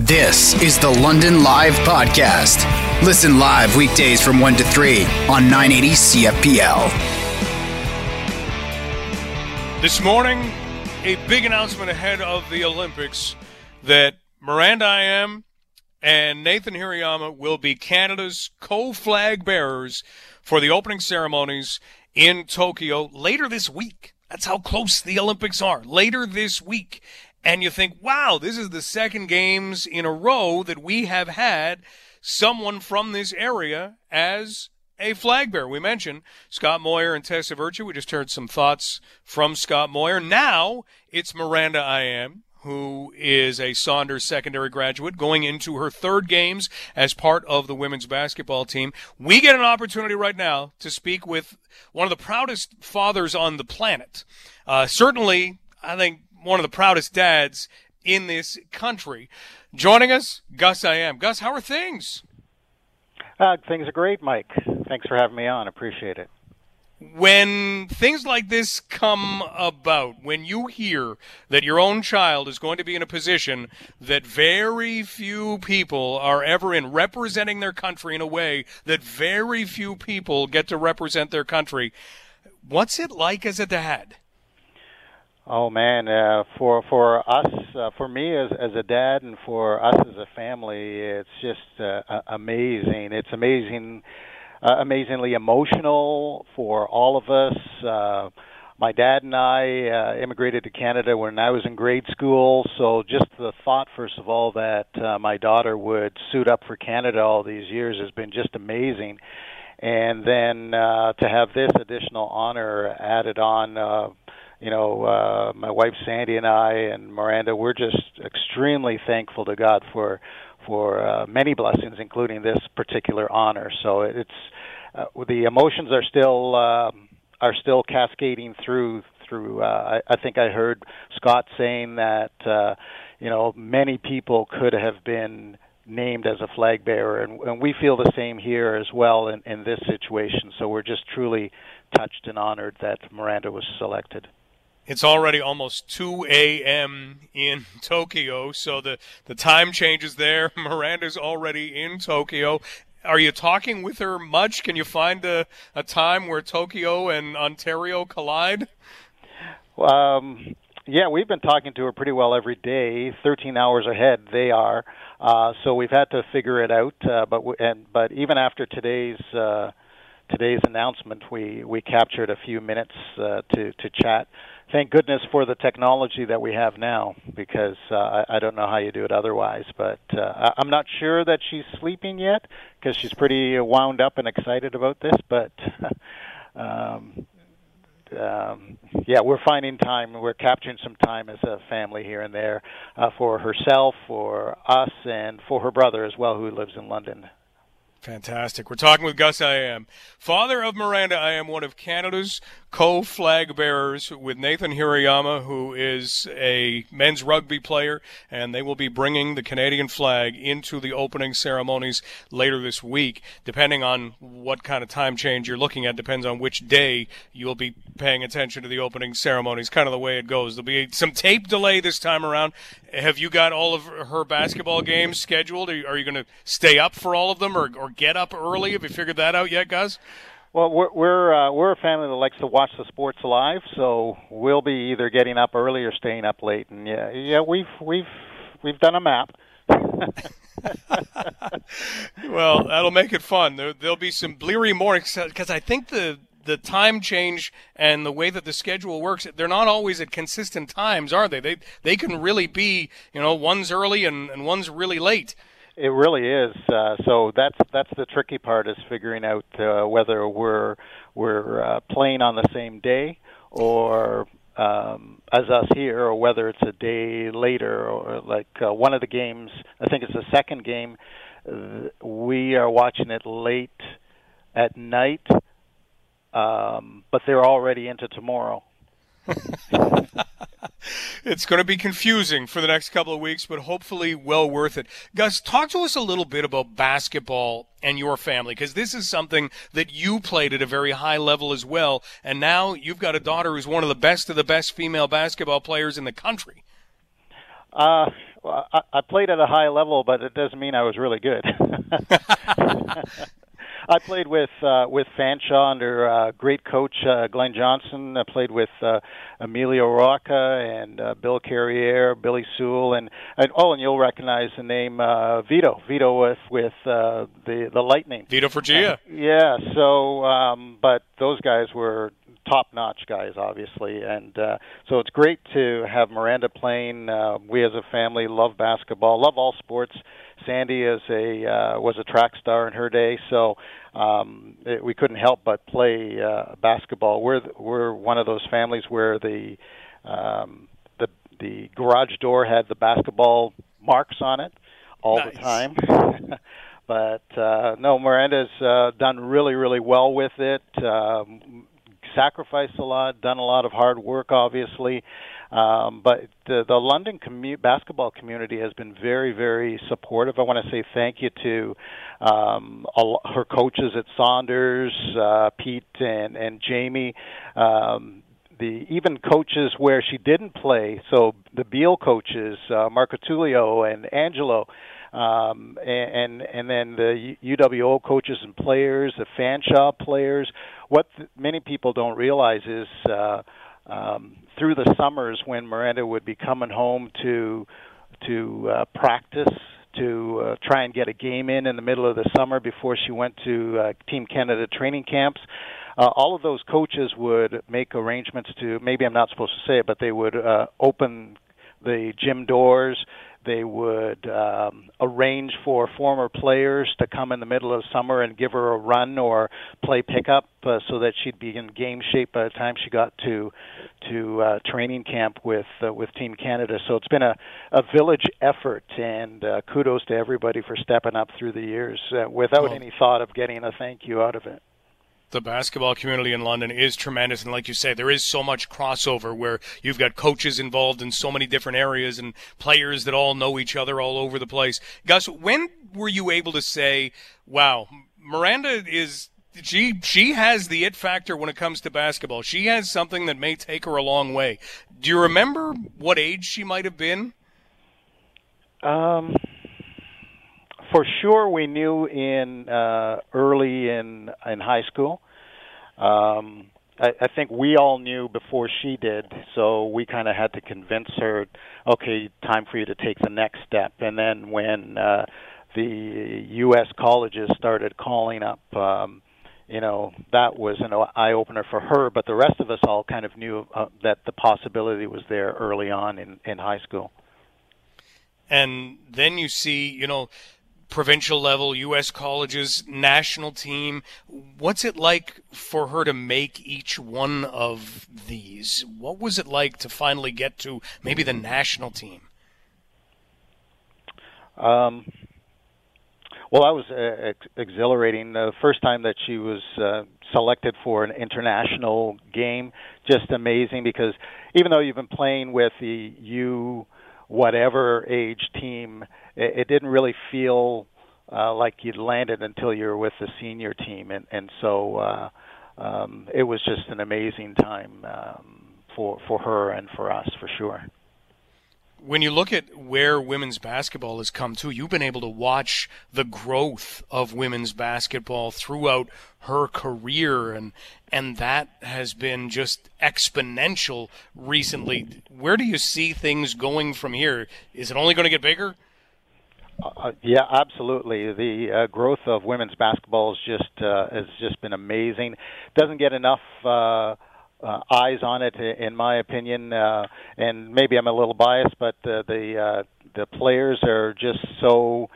This is the London Live Podcast. Listen live weekdays from 1 to 3 on 980 CFPL. This morning, a big announcement ahead of the Olympics that Miranda Ayim and Nathan Hirayama will be Canada's co flag bearers for the opening ceremonies in Tokyo later this week. That's how close the Olympics are. Later this week. And you think, wow, this is the second games in a row that we have had someone from this area as a flag bearer. We mentioned Scott Moir and Tessa Virtue. We just heard some thoughts from Scott Moir. Now it's Miranda Ayim who is a Saunders secondary graduate, going into her third games as part of the women's basketball team. We get an opportunity right now to speak with one of the proudest fathers on the planet. Uh, certainly, I think one of the proudest dads in this country. Joining us, Gus Ayim. Gus, how are things? Uh, things are great, Mike. Thanks for having me on. Appreciate it when things like this come about, when you hear that your own child is going to be in a position that very few people are ever in, representing their country in a way that very few people get to represent their country, what's it like as a dad? Oh man, uh, for for us, uh, for me as as a dad, and for us as a family, it's just uh, amazing. It's amazing uh, amazingly emotional for all of us. Uh, my dad and I uh, immigrated to Canada when I was in grade school, so just the thought, first of all, that uh, my daughter would suit up for Canada all these years has been just amazing. And then uh, to have this additional honor added on, uh, you know, uh, my wife Sandy and I and Miranda, we're just extremely thankful to God for for uh, many blessings, including this particular honor. So it's uh, the emotions are still uh, are still cascading through through. Uh, I, I think I heard Scott saying that uh, you know many people could have been named as a flag bearer, and, and we feel the same here as well in, in this situation. So we're just truly touched and honored that Miranda was selected. It's already almost 2 a.m. in Tokyo, so the, the time changes there. Miranda's already in Tokyo. Are you talking with her much? Can you find a, a time where Tokyo and Ontario collide? Um, yeah, we've been talking to her pretty well every day. Thirteen hours ahead, they are. Uh, so we've had to figure it out. Uh, but and but even after today's uh, today's announcement, we we captured a few minutes uh, to to chat thank goodness for the technology that we have now because uh, I, I don't know how you do it otherwise. But uh, I'm not sure that she's sleeping yet because she's pretty wound up and excited about this. But um, um, yeah, we're finding time. We're capturing some time as a family here and there uh, for herself, for us, and for her brother as well, who lives in London. Fantastic. We're talking with Gus Ayim, father of Miranda Ayim, one of Canada's co-flag bearers with Nathan Hirayama, who is a men's rugby player, and they will be bringing the Canadian flag into the opening ceremonies later this week. Depending on what kind of time change you're looking at, depends on which day you'll be paying attention to the opening ceremonies. Kind of the way it goes. There'll be some tape delay this time around. Have you got all of her basketball games scheduled? Are you, you going to stay up for all of them, or, or get up early? Have you figured that out yet, guys? Well, we're we're uh, we're a family that likes to watch the sports live, so we'll be either getting up early or staying up late. And yeah, yeah, we've we've we've done a map. well, that'll make it fun. There, there'll be some bleary mornings because I think the the time change and the way that the schedule works, they're not always at consistent times, are they? They they can really be, you know, one's early and, and one's really late. It really is. Uh, so that's that's the tricky part is figuring out uh, whether we're we're uh, playing on the same day or um, as us here, or whether it's a day later, or like uh, one of the games. I think it's the second game. We are watching it late at night, um, but they're already into tomorrow. it's going to be confusing for the next couple of weeks, but hopefully well worth it. Gus, talk to us a little bit about basketball and your family, because this is something that you played at a very high level as well, and now you've got a daughter who's one of the best of the best female basketball players in the country. Uh, Well, I, I played at a high level, but it doesn't mean I was really good. I played with uh, with Fanshawe under uh, great coach uh, Glenn Johnson. I played with uh, Emilio Rocca and uh, Bill Carrier, Billy Sewell, and, and oh, and you'll recognize the name uh, Vito. Vito with with uh, the the Lightning. Vito Fragia. Uh, yeah. So, um, but those guys were top-notch guys, obviously, and uh, so it's great to have Miranda playing. Uh, we as a family love basketball, love all sports. Sandy is a uh, was a track star in her day, so um, it, we couldn't help but play uh, basketball. We're we're one of those families where the um, the the garage door had the basketball marks on it all nice. the time. but uh, no, Miranda's uh, done really really well with it. Um, sacrificed a lot, done a lot of hard work, obviously. Um, but the, the London commu- basketball community has been very, very supportive. I want to say thank you to um, all, her coaches at Saunders, uh, Pete and, and Jamie. Um, the even coaches where she didn't play, so the Beal coaches, uh, Marco Tullio and Angelo, um, and and then the UWO coaches and players, the Fanshawe players. What th- many people don't realize is uh, um, through the summers when Miranda would be coming home to to uh, practice to uh, try and get a game in in the middle of the summer before she went to uh, Team Canada training camps. Uh, all of those coaches would make arrangements to maybe I'm not supposed to say it, but they would uh, open the gym doors they would um, arrange for former players to come in the middle of summer and give her a run or play pickup uh, so that she'd be in game shape by the time she got to to uh, training camp with uh, with Team Canada. So it's been a, a village effort, and uh, kudos to everybody for stepping up through the years uh, without well, any thought of getting a thank you out of it the basketball community in London is tremendous. And like you say, there is so much crossover where you've got coaches involved in so many different areas and players that all know each other all over the place. Gus, when were you able to say, wow, Miranda is. She she has the it factor when it comes to basketball. She has something that may take her a long way. Do you remember what age she might have been? Um, for sure we knew in uh, early in in high school. Um, I, I think we all knew before she did, so we kind of had to convince her, okay, time for you to take the next step. And then when uh, the U.S. colleges started calling up, um, you know, that was an eye opener for her. But the rest of us all kind of knew uh, that the possibility was there early on in in high school. And then you see, you know, provincial level, U.S. colleges, national team. What's it like for her to make each one of these? What was it like to finally get to maybe the national team? Um, well, that was uh, ex- exhilarating. The first time that she was uh, selected for an international game, just amazing because even though you've been playing with the U whatever age team, it, it didn't really feel uh, like you'd landed until you were with the senior team, and and so uh, um, it was just an amazing time um, for for her and for us for sure. When you look at where women's basketball has come to, you've been able to watch the growth of women's basketball throughout her career, and and that has been just exponential recently. Where do you see things going from here? Is it only going to get bigger? Uh, yeah, absolutely. The uh, growth of women's basketball is just uh, has just been amazing. Doesn't get enough uh, eyes on it, in my opinion. Uh, and maybe I'm a little biased, but uh, the uh, the players are just so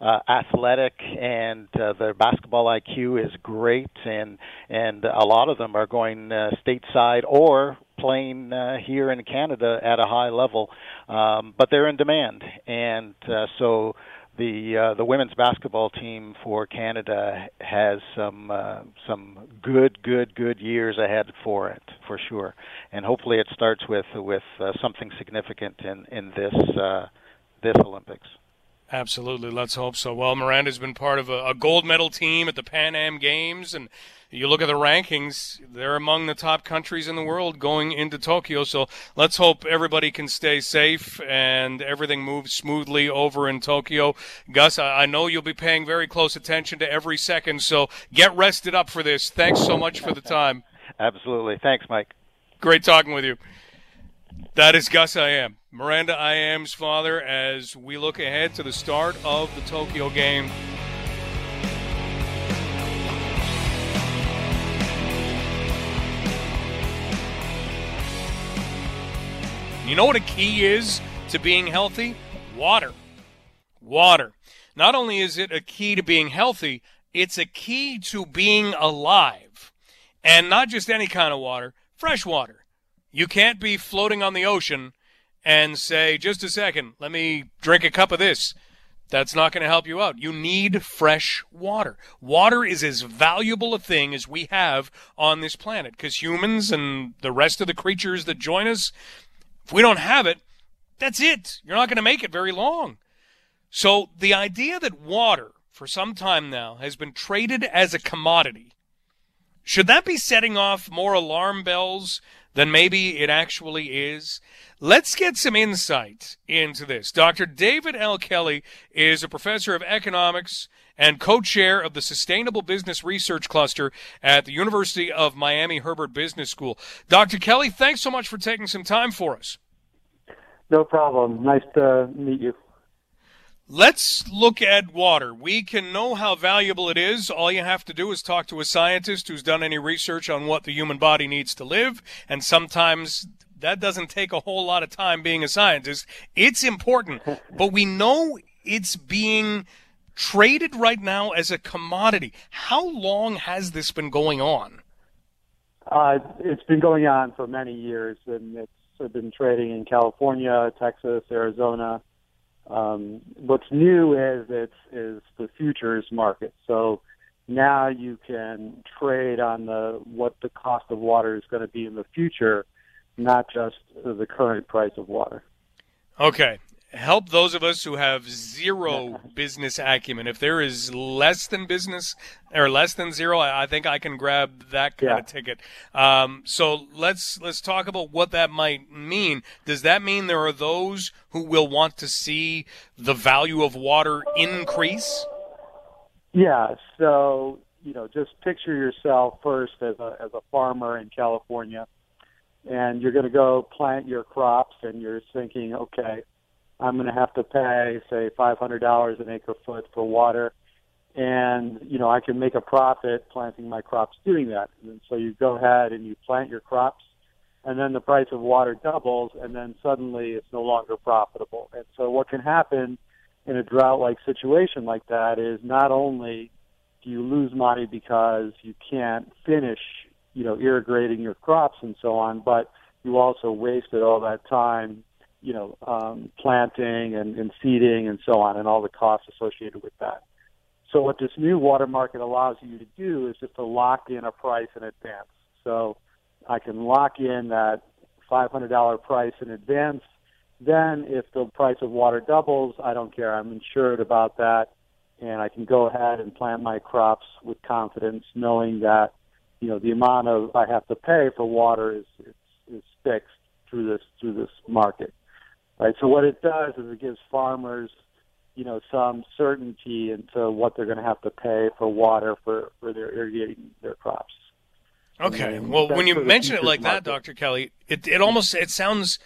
uh, athletic, and uh, their basketball IQ is great, and and a lot of them are going uh, stateside or playing uh, here in Canada at a high level, um, but they're in demand, and uh, so the uh, the women's basketball team for Canada has some uh, some good good good years ahead for it for sure, and hopefully it starts with with uh, something significant in in this uh, this Olympics. Absolutely. Let's hope so. Well, Miranda's been part of a, a, gold medal team at the Pan Am Games, and you look at the rankings, they're among the top countries in the world going into Tokyo. So let's hope everybody can stay safe and everything moves smoothly over in Tokyo. Gus, I, know you'll be paying very close attention to every second, so get rested up for this. Thanks so much for the time. Absolutely. Thanks, Mike. Great talking with you. That is Gus Ayim. Miranda Ayim's father as we look ahead to the start of the Tokyo game. You know what a key is to being healthy? Water. Water. Not only is it a key to being healthy, it's a key to being alive. And not just any kind of water, fresh water. You can't be floating on the ocean and say, just a second, let me drink a cup of this. That's not going to help you out. You need fresh water. Water is as valuable a thing as we have on this planet because humans and the rest of the creatures that join us, if we don't have it, that's it. You're not going to make it very long. So the idea that water, for some time now, has been traded as a commodity, should that be setting off more alarm bells than maybe it actually is. Let's get some insight into this. Dr. David L. Kelly is a professor of economics and co-chair of the Sustainable Business Research Cluster at the University of Miami Herbert Business School. Dr. Kelly, thanks so much for taking some time for us. No problem. Nice to meet you. Let's look at water. We can know how valuable it is. All you have to do is talk to a scientist who's done any research on what the human body needs to live, and sometimes that doesn't take a whole lot of time being a scientist. It's important, but we know it's being traded right now as a commodity. How long has this been going on? Uh, it's been going on for many years, and it's been trading in California, Texas, Arizona, um, what's new is it's is the futures market. So now you can trade on the what the cost of water is going to be in the future, not just the current price of water. Okay, help those of us who have zero business acumen. If there is less than business or less than zero, I, I think I can grab that kind yeah. of ticket. Um, so let's let's talk about what that might mean. Does that mean there are those who will want to see the value of water increase? Yeah. So you know, just picture yourself first as a as a farmer in California, and you're going to go plant your crops, and you're thinking, okay I'm going to have to pay, say, $500 an acre foot for water. And, you know, I can make a profit planting my crops doing that. And so you go ahead and you plant your crops, and then the price of water doubles, and then suddenly it's no longer profitable. And so what can happen in a drought like situation like that is not only do you lose money because you can't finish, you know, irrigating your crops and so on, but you also wasted all that time you know, um, planting and, and seeding and so on, and all the costs associated with that. So what this new water market allows you to do is just to lock in a price in advance. So I can lock in that $500 price in advance. Then if the price of water doubles, I don't care. I'm insured about that, and I can go ahead and plant my crops with confidence, knowing that you know the amount of I have to pay for water is is, is fixed through this through this market. Right. So what it does is it gives farmers, you know, some certainty into what they're going to have to pay for water for for their irrigating their crops. Okay. well, when you mention it like market. that, Dr. Kelly, it it almost it sounds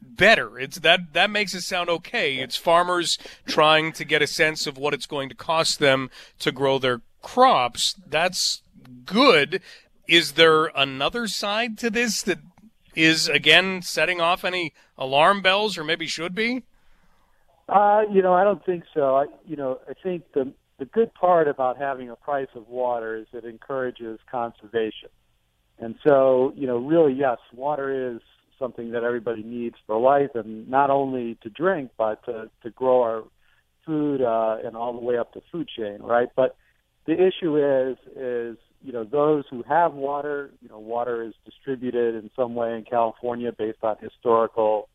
better. It's that that makes it sound okay. It's farmers trying to get a sense of what it's going to cost them to grow their crops. That's good. Is there another side to this that is again setting off any alarm bells, or maybe should be? Uh, you know, I don't think so. I, you know, I think the the good part about having a price of water is it encourages conservation. And so, you know, really, yes, water is something that everybody needs for life, and not only to drink, but to to grow our food uh, and all the way up the food chain, right? But the issue is is you know, those who have water, you know, water is distributed in some way in California based on historical,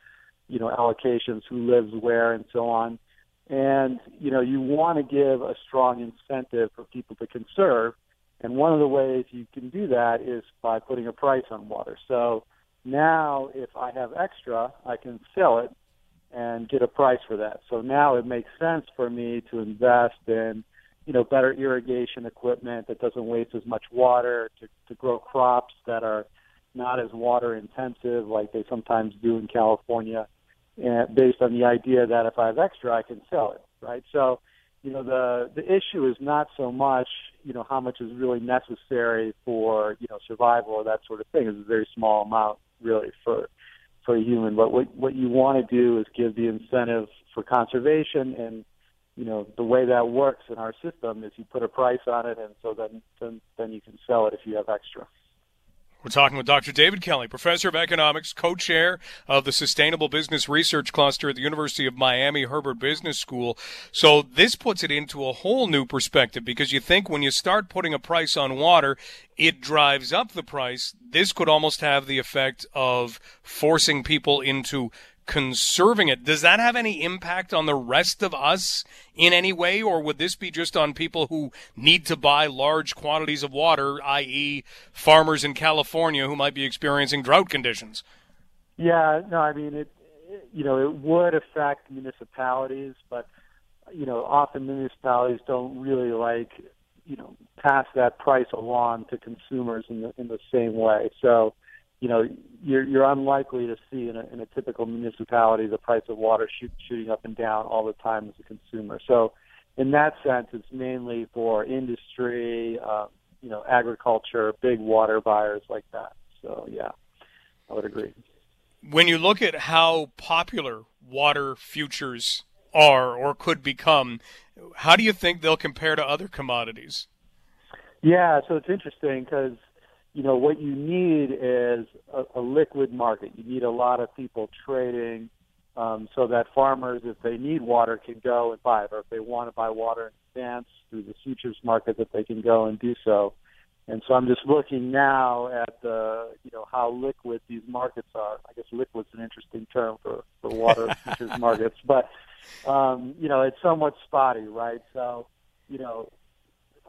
you know, allocations, who lives where, and so on. And, you know, you want to give a strong incentive for people to conserve. And one of the ways you can do that is by putting a price on water. So now if I have extra, I can sell it and get a price for that. So now it makes sense for me to invest in, you know, better irrigation equipment that doesn't waste as much water to, to grow crops that are not as water intensive like they sometimes do in California and based on the idea that if I have extra, I can sell it, right? So, you know, the the issue is not so much, you know, how much is really necessary for, you know, survival or that sort of thing. It's a very small amount, really, for for a human. But what what you want to do is give the incentive for conservation, and you know, the way that works in our system is you put a price on it, and so then then then you can sell it if you have extra. We're talking with Dr. David Kelly, professor of economics, co chair of the Sustainable Business Research Cluster at the University of Miami Herbert Business School. So, this puts it into a whole new perspective because you think when you start putting a price on water, it drives up the price. This could almost have the effect of forcing people into conserving it. Does that have any impact on the rest of us in any way, or would this be just on people who need to buy large quantities of water, i.e., farmers in California who might be experiencing drought conditions? Yeah, no, I mean it. You know, it would affect municipalities, but you know, often municipalities don't really like you know pass that price along to consumers in the in the same way. So you know, you're, you're unlikely to see in a, in a typical municipality the price of water shoot, shooting up and down all the time as a consumer. So, in that sense, it's mainly for industry, um, you know, agriculture, big water buyers like that. So, yeah, I would agree. When you look at how popular water futures are or could become, how do you think they'll compare to other commodities? Yeah, so it's interesting because you know, what you need is a, a liquid market. You need a lot of people trading um, so that farmers, if they need water, can go and buy it, or if they want to buy water in advance through the futures market, that they can go and do so. And so I'm just looking now at the, you know, how liquid these markets are. I guess liquid's an interesting term for for water futures markets, but um, you know, it's somewhat spotty, right? So, you know,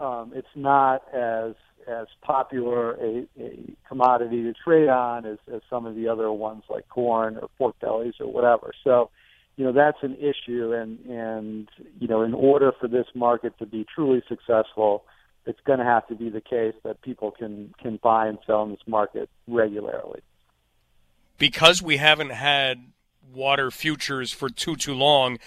um, it's not as as popular a, a commodity to trade on as, as some of the other ones like corn or pork bellies or whatever. So, you know, that's an issue. And, and, you know, in order for this market to be truly successful, it's going to have to be the case that people can, can buy and sell in this market regularly. Because we haven't had water futures for too, too long,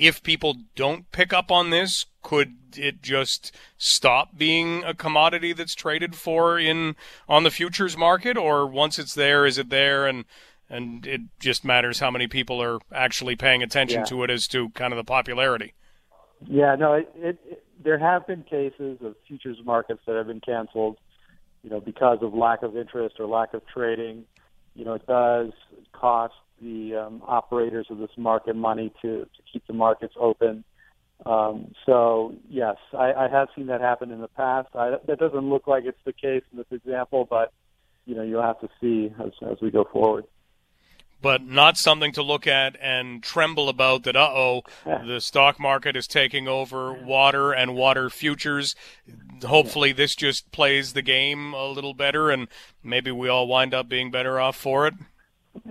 if people don't pick up on this, could it just stop being a commodity that's traded for in on the futures market? Or once it's there is it there? And and it just matters how many people are actually paying attention yeah. to it as to kind of the popularity. Yeah no it, it, it there have been cases of futures markets that have been canceled you know because of lack of interest or lack of trading. You know it does cost the um, operators of this market money to, to keep the markets open um, so yes, I, I have seen that happen in the past. I, that doesn't look like it's the case in this example, but you know you'll have to see as, as we go forward. But not something to look at and tremble about that. Uh oh, the stock market is taking over water and water futures. Hopefully, this just plays the game a little better, and maybe we all wind up being better off for it.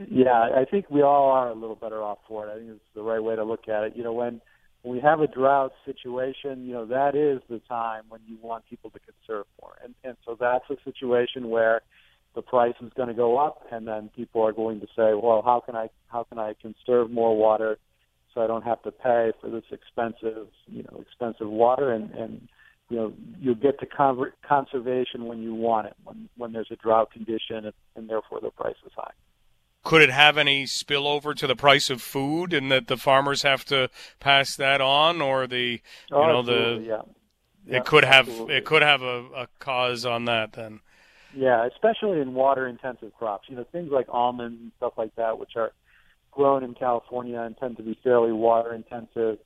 Yeah, I think we all are a little better off for it. I think it's the right way to look at it. You know, when we have a drought situation, you know, that is the time when you want people to conserve more. And, and so that's a situation where the price is going to go up and then people are going to say, well, how can I, how can I conserve more water so I don't have to pay for this expensive, you know, expensive water and, and, you know, you get to con- conservation when you want it, when, when there's a drought condition and, and therefore the price is high could it have any spillover to the price of food and that the farmers have to pass that on or the you oh, know the yeah. yeah. it could have it could have a, a cause on that then yeah especially in water intensive crops you know things like almonds and stuff like that which are grown in california and tend to be fairly water intensive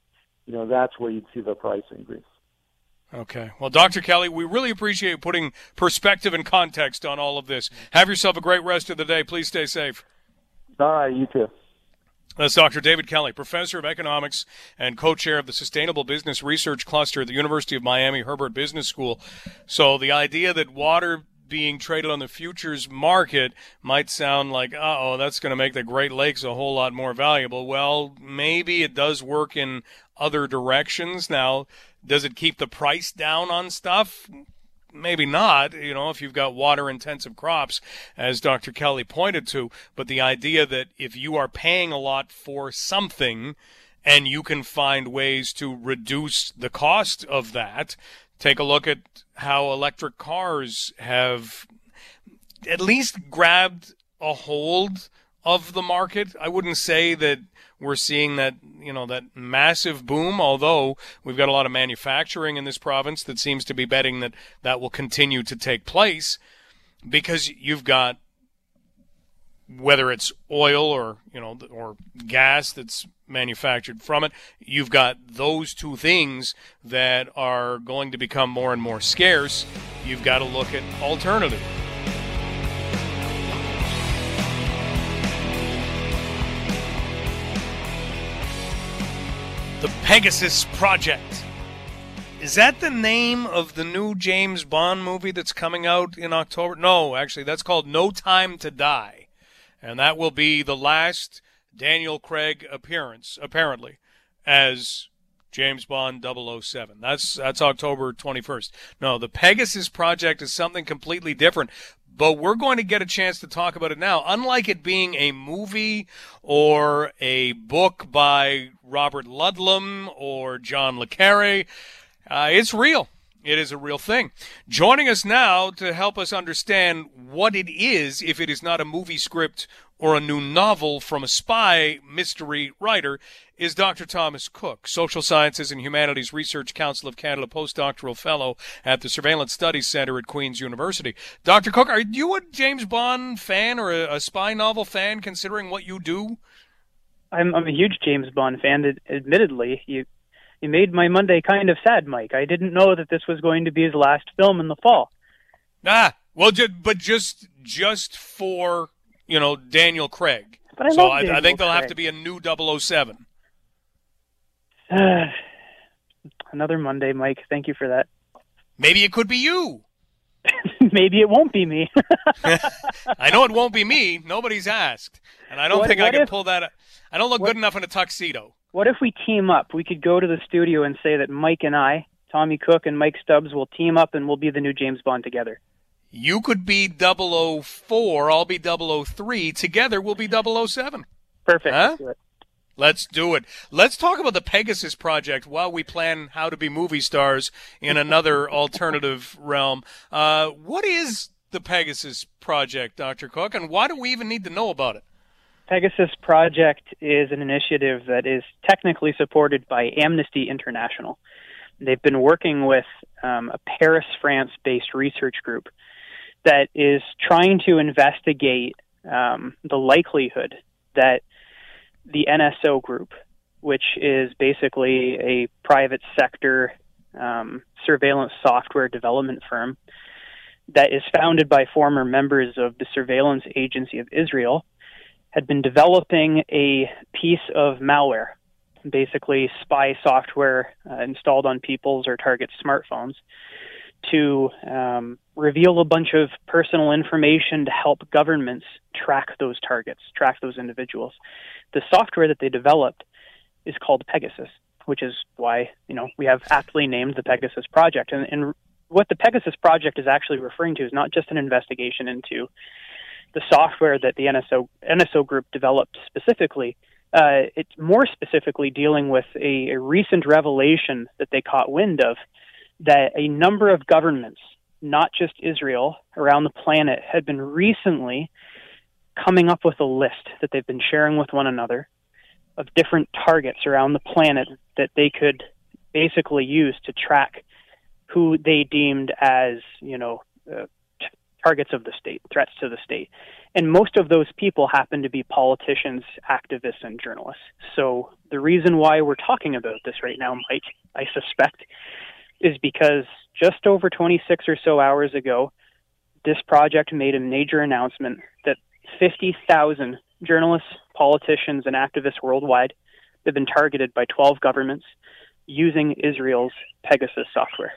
you know that's where you'd see the price increase Okay. Well, Dr. Kelly, we really appreciate putting perspective and context on all of this. Have yourself a great rest of the day. Please stay safe. All right, you too. That's Dr. David Kelly, professor of economics and co chair of the Sustainable Business Research Cluster at the University of Miami Herbert Business School. So, the idea that water being traded on the futures market might sound like, oh, that's going to make the Great Lakes a whole lot more valuable. Well, maybe it does work in other directions. Now, does it keep the price down on stuff? Maybe not, you know, if you've got water intensive crops, as Dr. Kelly pointed to. But the idea that if you are paying a lot for something and you can find ways to reduce the cost of that, take a look at how electric cars have at least grabbed a hold of the market. I wouldn't say that we're seeing that you know that massive boom although we've got a lot of manufacturing in this province that seems to be betting that that will continue to take place because you've got whether it's oil or you know or gas that's manufactured from it you've got those two things that are going to become more and more scarce you've got to look at alternative Pegasus Project. Is that the name of the new James Bond movie that's coming out in October? No, actually, that's called No Time to Die. And that will be the last Daniel Craig appearance, apparently, as James Bond 007. That's that's October 21st. No, the Pegasus project is something completely different but we're going to get a chance to talk about it now. Unlike it being a movie or a book by Robert Ludlum or John Le Carre, uh, it's real. It is a real thing. Joining us now to help us understand what it is, if it is not a movie script or a new novel from a spy mystery writer, is Dr. Thomas Cook, Social Sciences and Humanities Research Council of Canada postdoctoral fellow at the Surveillance Studies Center at Queen's University. Dr. Cook, are you a James Bond fan or a, a spy novel fan, considering what you do? I'm, I'm a huge James Bond fan. Admittedly, you you made my Monday kind of sad, Mike. I didn't know that this was going to be his last film in the fall. Ah, well, but just just for you know Daniel Craig. But I so I, I, think there'll have to be a new 007. Another Monday, Mike. Thank you for that. Maybe it could be you. Maybe it won't be me. I know it won't be me. Nobody's asked, and I don't what, think what I can if, pull that. I don't look what, good enough in a tuxedo. What if we team up? We could go to the studio and say that Mike and I, Tommy Cook and Mike Stubbs, will team up and we'll be the new James Bond together. You could be 004, I'll be 003. Together we'll be 007. Perfect. Huh? Let's do it. Let's do it. Let's talk about the Pegasus Project while we plan how to be movie stars in another alternative realm. Uh, what is the Pegasus Project, Dr. Cook, and why do we even need to know about it? Pegasus Project is an initiative that is technically supported by Amnesty International. They've been working with um, a Paris, France based research group that is trying to investigate um, the likelihood that the NSO group, which is basically a private sector um, surveillance software development firm that is founded by former members of the Surveillance Agency of Israel, had been developing a piece of malware, basically spy software uh, installed on people's or targets' smartphones, to um, reveal a bunch of personal information to help governments track those targets, track those individuals. The software that they developed is called Pegasus, which is why you know we have aptly named the Pegasus Project. And, and what the Pegasus Project is actually referring to is not just an investigation into the software that the NSO NSO group developed specifically. Uh, it's more specifically dealing with a, a recent revelation that they caught wind of that a number of governments, not just Israel, around the planet had been recently coming up with a list that they've been sharing with one another of different targets around the planet that they could basically use to track who they deemed as, you know, uh, t- targets of the state, threats to the state. And most of those people happen to be politicians, activists, and journalists. So the reason why we're talking about this right now, Mike, I suspect, is because just over 26 or so hours ago, this project made a major announcement that 50,000 journalists, politicians, and activists worldwide have been targeted by 12 governments using Israel's Pegasus software.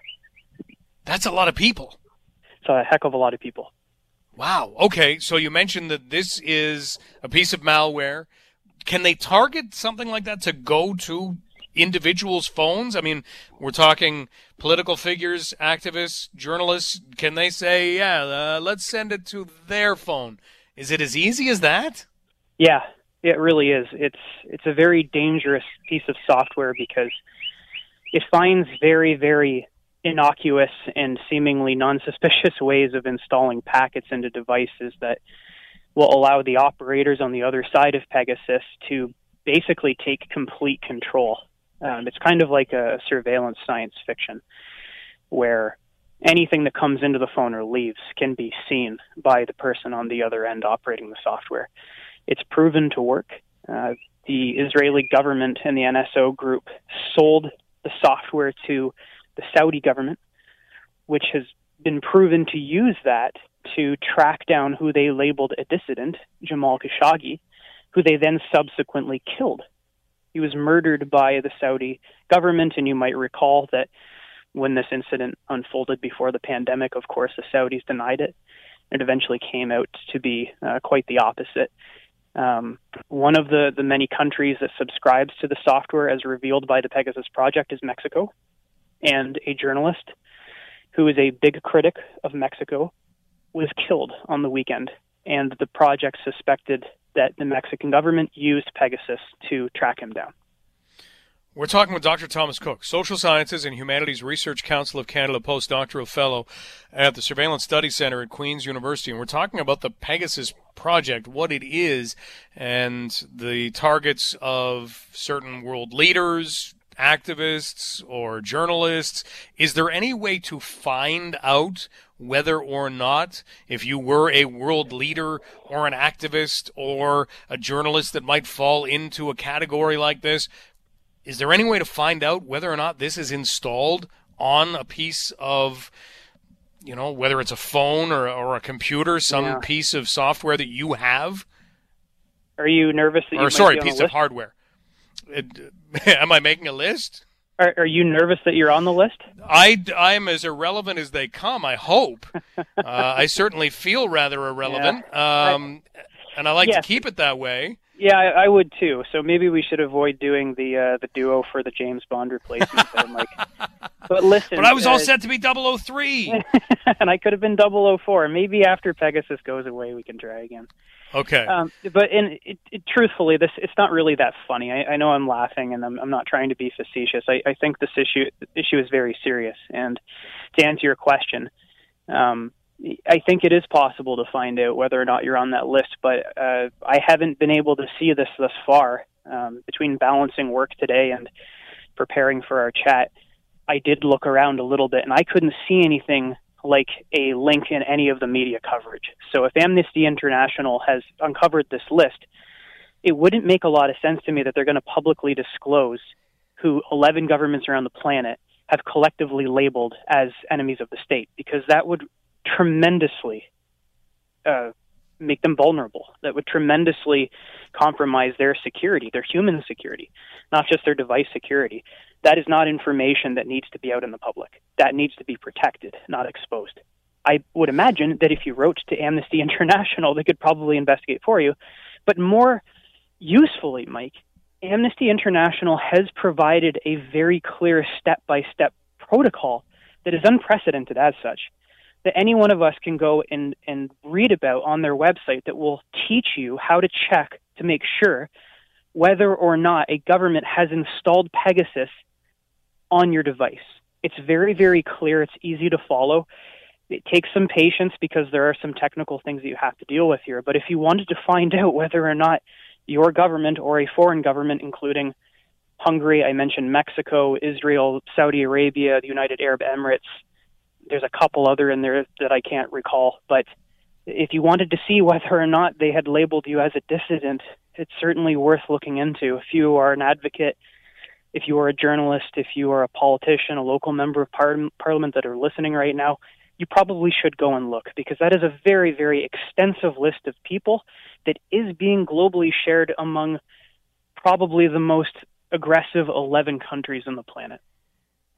That's a lot of people. It's a heck of a lot of people. Wow. Okay. So you mentioned that this is a piece of malware. Can they target something like that to go to individuals' phones? I mean, we're talking political figures, activists, journalists. Can they say, yeah, uh, let's send it to their phone? Is it as easy as that? Yeah, it really is. It's it's a very dangerous piece of software because it finds very very innocuous and seemingly non-suspicious ways of installing packets into devices that will allow the operators on the other side of Pegasus to basically take complete control. Um, it's kind of like a surveillance science fiction where anything that comes into the phone or leaves can be seen by the person on the other end operating the software. It's proven to work. Uh, the Israeli government and the NSO group sold the software to the Saudi government, which has been proven to use that to track down who they labeled a dissident, Jamal Khashoggi, who they then subsequently killed. He was murdered by the Saudi government, and you might recall that when this incident unfolded before the pandemic, of course, the Saudis denied it. It eventually came out to be uh, quite the opposite. Um, one of the, the many countries that subscribes to the software as revealed by the Pegasus Project is Mexico. And a journalist who is a big critic of Mexico was killed on the weekend. And the project suspected that the Mexican government used Pegasus to track him down. We're talking with Dr. Thomas Cook, Social Sciences and Humanities Research Council of Canada postdoctoral fellow at the Surveillance Study Center at Queen's University. And we're talking about the Pegasus Project, what it is, and the targets of certain world leaders, activists, or journalists. Is there any way to find out whether or not, if you were a world leader or an activist or a journalist that might fall into a category like this, is there any way to find out whether or not this is installed on a piece of, you know, whether it's a phone or, or a computer, some yeah. piece of software that you have? Are you nervous that you or sorry, piece of hardware? Am I making a list? Are, are, you nervous that you're on the list? I, I'm as irrelevant as they come. I hope. uh, I certainly feel rather irrelevant, yeah. um, I, and I like yes. to keep it that way. Yeah, I, I, would too. So maybe we should avoid doing the uh, the duo for the James Bond replacement. like, but listen. But I was all uh, set to be 003. and I could have been 004. Maybe after Pegasus goes away, we can try again. Okay. Um, but in it, it, truthfully, this it's not really that funny. I, I know I'm laughing, and I'm, I'm not trying to be facetious. I, I think this issue issue is very serious. And to answer your question, um, I think it is possible to find out whether or not you're on that list, but uh, I haven't been able to see this thus far. Um, between balancing work today and preparing for our chat, I did look around a little bit, and I couldn't see anything like a link in any of the media coverage. So if Amnesty International has uncovered this list, it wouldn't make a lot of sense to me that they're going to publicly disclose who 11 governments around the planet have collectively labeled as enemies of the state, because that would tremendously uh, make them vulnerable. That would tremendously compromise their security, their human security, not just their device security. That is not information that needs to be out in the public. That needs to be protected, not exposed. I would imagine that if you wrote to Amnesty International, they could probably investigate for you. But more usefully, Mike, Amnesty International has provided a very clear step by step protocol that is unprecedented as such that any one of us can go and, and read about on their website that will teach you how to check to make sure whether or not a government has installed Pegasus on your device. It's very, very clear. It's easy to follow. It takes some patience because there are some technical things that you have to deal with here. But if you wanted to find out whether or not your government or a foreign government, including Hungary, I mentioned Mexico, Israel, Saudi Arabia, the United Arab Emirates, there's a couple other in there that I can't recall, but if you wanted to see whether or not they had labeled you as a dissident, it's certainly worth looking into. If you are an advocate, if you are a journalist, if you are a politician, a local member of par- parliament that are listening right now, you probably should go and look because that is a very, very extensive list of people that is being globally shared among probably the most aggressive 11 countries on the planet.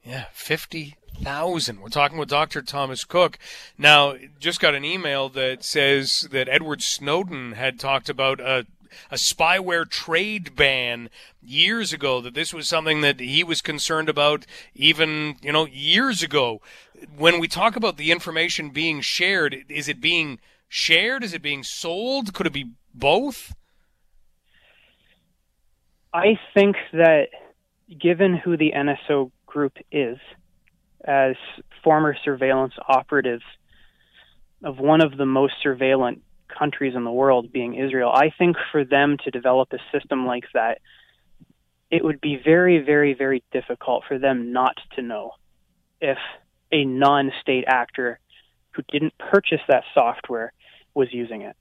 Yeah, 50,000. We're talking with Dr. Thomas Cook. Now, just got an email that says that Edward Snowden had talked about a a spyware trade ban years ago that this was something that he was concerned about even you know years ago. When we talk about the information being shared is it being shared? Is it being sold? Could it be both? I think that given who the nso group is as former surveillance operatives of one of the most surveillant countries in the world, being Israel, I think for them to develop a system like that, it would be very, very, very difficult for them not to know if a non state actor who didn't purchase that software was using it.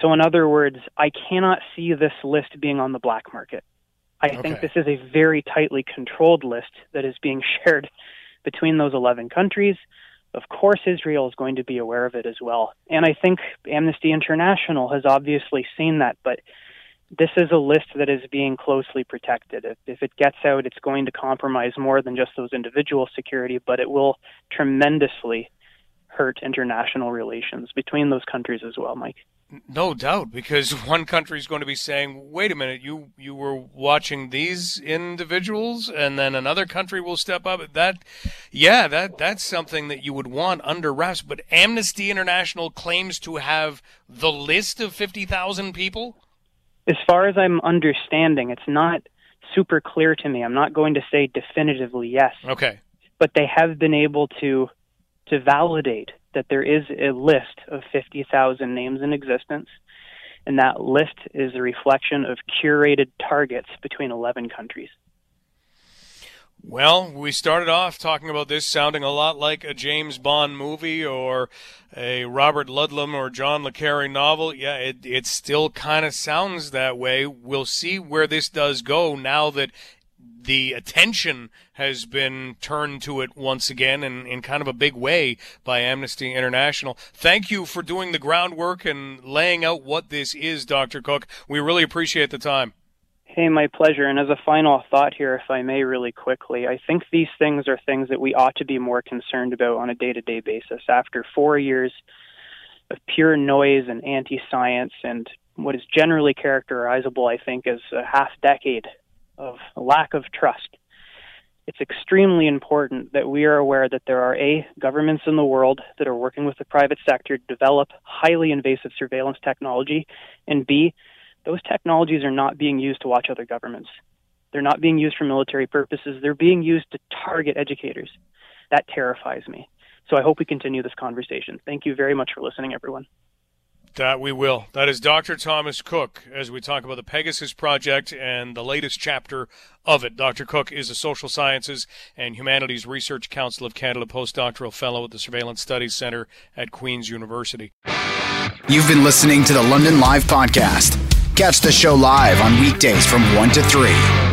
So, in other words, I cannot see this list being on the black market. I okay. think this is a very tightly controlled list that is being shared between those 11 countries. Of course, Israel is going to be aware of it as well. And I think Amnesty International has obviously seen that, but this is a list that is being closely protected. If, if it gets out, it's going to compromise more than just those individual security, but it will tremendously hurt international relations between those countries as well, Mike. No doubt, because one country is going to be saying, "Wait a minute, you you were watching these individuals," and then another country will step up. That, yeah, that that's something that you would want under wraps. But Amnesty International claims to have the list of fifty thousand people. As far as I'm understanding, it's not super clear to me. I'm not going to say definitively yes. Okay. But they have been able to to validate that there is a list of 50,000 names in existence, and that list is a reflection of curated targets between 11 countries. Well, we started off talking about this sounding a lot like a James Bond movie or a Robert Ludlum or John le Carre novel. Yeah, it, it still kind of sounds that way. We'll see where this does go now that the attention has been turned to it once again in, in kind of a big way by Amnesty International. Thank you for doing the groundwork and laying out what this is, Dr. Cook. We really appreciate the time. Hey, my pleasure. And as a final thought here, if I may, really quickly, I think these things are things that we ought to be more concerned about on a day to day basis. After four years of pure noise and anti science and what is generally characterizable, I think, as a half decade of lack of trust. It's extremely important that we are aware that there are A, governments in the world that are working with the private sector to develop highly invasive surveillance technology, and B, those technologies are not being used to watch other governments. They're not being used for military purposes. They're being used to target educators. That terrifies me. So I hope we continue this conversation. Thank you very much for listening, everyone. That we will. That is Dr. Thomas Cook as we talk about the Pegasus Project and the latest chapter of it. Dr. Cook is a Social Sciences and Humanities Research Council of Canada postdoctoral fellow at the Surveillance Studies Center at Queen's University. You've been listening to the London Live Podcast. Catch the show live on weekdays from 1 to 3.